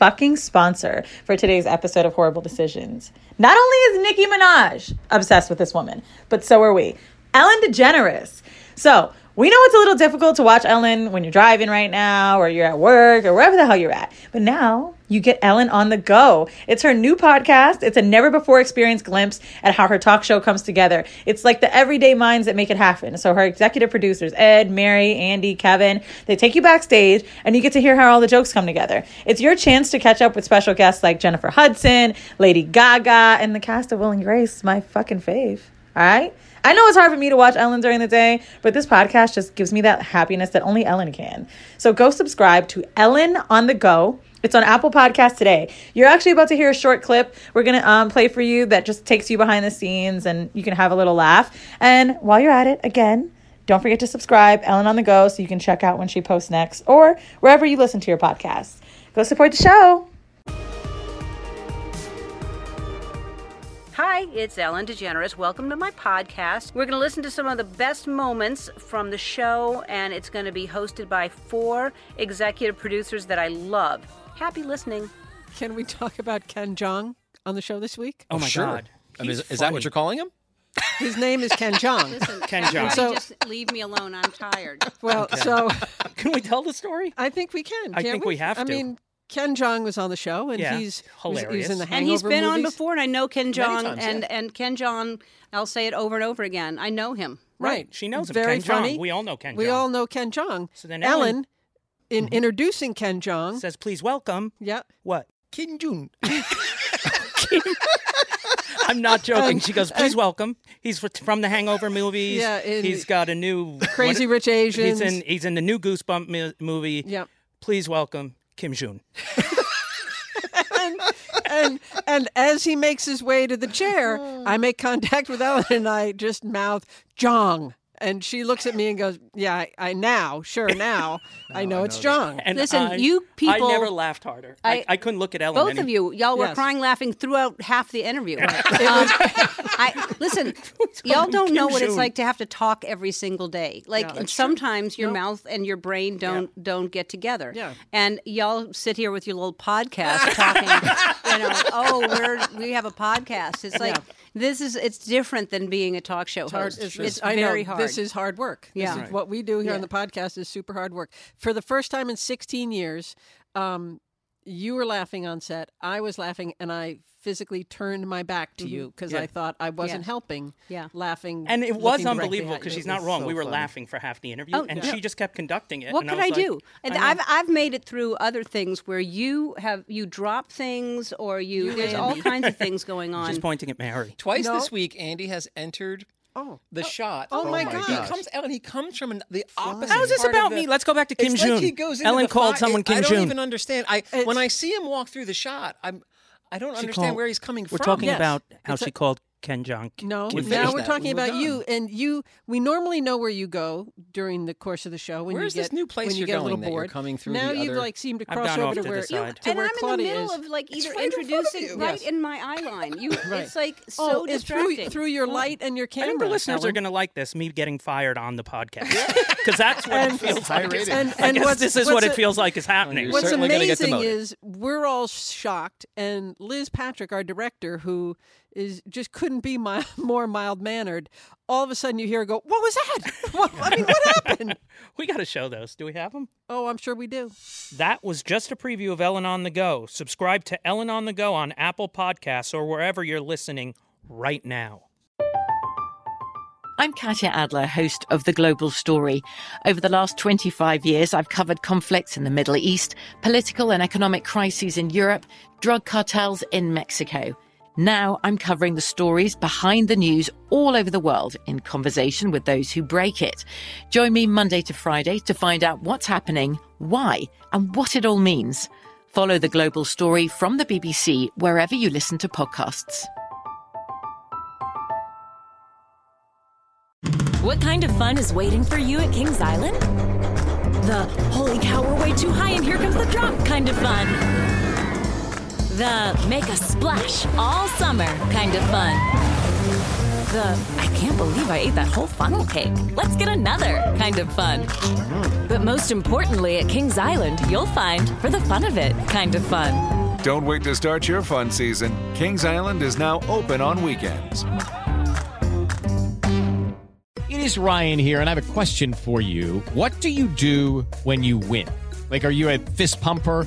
fucking sponsor for today's episode of Horrible Decisions. Not only is Nicki Minaj obsessed with this woman, but so are we. Ellen DeGeneres. So, we know it's a little difficult to watch Ellen when you're driving right now, or you're at work, or wherever the hell you're at. But now you get Ellen on the go. It's her new podcast. It's a never before experienced glimpse at how her talk show comes together. It's like the everyday minds that make it happen. So her executive producers, Ed, Mary, Andy, Kevin, they take you backstage and you get to hear how all the jokes come together. It's your chance to catch up with special guests like Jennifer Hudson, Lady Gaga, and the cast of Will and Grace, my fucking fave. All right? I know it's hard for me to watch Ellen during the day, but this podcast just gives me that happiness that only Ellen can. So go subscribe to Ellen on the Go. It's on Apple Podcast today. You're actually about to hear a short clip we're going to um, play for you that just takes you behind the scenes and you can have a little laugh. And while you're at it, again, don't forget to subscribe, Ellen on the Go, so you can check out when she posts next or wherever you listen to your podcasts. Go support the show. Hi, it's Ellen DeGeneres. Welcome to my podcast. We're going to listen to some of the best moments from the show, and it's going to be hosted by four executive producers that I love. Happy listening. Can we talk about Ken Jeong on the show this week? Oh my sure. God. I mean, is, is that what you're calling him? His name is Ken Jeong. Listen, Ken Jeong. So- just leave me alone. I'm tired. Well, so Can we tell the story? I think we can. I can't think we have I to. mean, Ken Jeong was on the show, and Yeah, he's he's- hilarious. He's in the and he's been on before, and I know Ken Jeong, times, and, yeah. and Ken Jeong, I'll say it over and over again. I know him. Right. She knows him. Very Ken Jeong. funny. We all know Ken We Jeong. all know Ken Jeong. So then Ellen, Ellen- in mm-hmm. introducing Ken Jeong, Says, please welcome. yeah, What? Kim Jun. I'm not joking. And- she goes, please welcome. He's from the Hangover movies. Yeah, in- he's got a new Crazy what- Rich Asians. He's in. He's in the new Goosebump mi- movie. Yep. Please welcome Kim Jun. and, and and as he makes his way to the chair, oh. I make contact with Ellen and I just mouth Jeong. And she looks at me and goes, "Yeah, I, I now, sure now, I know it's Jeong." And Listen, I- you people- I never laughed harder. I, I- I couldn't look at Ellen. Both any- of you, y'all were Yes. crying, laughing throughout half the interview. Um, I listen, y'all don't know Kim what it's like to have to talk every single day. Like, and sometimes your mouth and your brain don't don't get together. Yeah. And y'all sit here with your little podcast talking. you know, oh, we're we have a podcast. It's like this is it's different than being a talk show It's hard. host. It's, It's, very hard. This is hard work. This Yeah. is what we do here on the podcast is super hard work. For the first time in 16 years, um, you were laughing on set. I was laughing, and I physically turned my back to mm-hmm. you because I thought I wasn't Yeah. helping. Yeah. laughing, And it was unbelievable because she's not wrong. we were laughing for half the interview, Oh, and yeah. she just kept conducting it. What and could I, I, was like, do? And know. I've I've made it through other things where you have you drop things or you, there's all kinds of things going on. She's pointing at Mary. Twice No. this week, Andy has entered Oh, the oh. shot. Oh, oh my god He comes out and He comes from an, the opposite. How is this part about the- me? Let's go back to Kim it's Jong. Like he goes into Ellen the called fi- someone it- Kim I don't Jong. even understand. I It's- when I see him walk through the shot, I'm. I don't She understand called- where he's coming from. We're talking Yes. about how It's a- she called Ken Jeong. No, now finished we're talking We're about done. you, and you. We normally know where you go during the course of the show. When Where's you this get, new place when you you're get a little going that you're bored. coming through Now you've other- like seemed to cross over off to to where the side. to and where I'm Claudia in the middle is. of like either right in front of introducing you. right Yes. in my eye line. You, Right. it's like oh, so oh, it's through distracting. through your light and your I camera. think the listeners are going to like this, me getting fired on the podcast. Because that's what And- it feels like. And, I guess this is what it feels like is happening. What's certainly gonna get amazing is we're all shocked, and Liz Patrick, our director, who is just couldn't be mi- more mild mannered. All of a sudden, you hear her go, "What was that? What, I mean, what happened?" We got to show those. Do we have them? Oh, I'm sure we do. That was just a preview of Ellen on the Go. Subscribe to Ellen on the Go on Apple Podcasts or wherever you're listening right now. I'm Katya Adler, host of The Global Story. Over the last 25 years, I've covered conflicts in the Middle East, political and economic crises in Europe, drug cartels in Mexico. Now I'm covering the stories behind the news all over the world in conversation with those who break it. Join me Monday to Friday to find out what's happening, why, and what it all means. Follow The Global Story from the BBC wherever you listen to podcasts. What kind of fun is waiting for you at Kings Island? The holy cow, we're way too high and here comes the drop kind of fun. The make a splash all summer kind of fun. The I can't believe I ate that whole funnel cake. Let's get another kind of fun. But most importantly, at Kings Island, you'll find for the fun of it kind of fun. Don't wait to start your fun season. Kings Island is now open on weekends. It is Ryan here, and I have a question for you. What do you do when you win? Like, are you a fist pumper?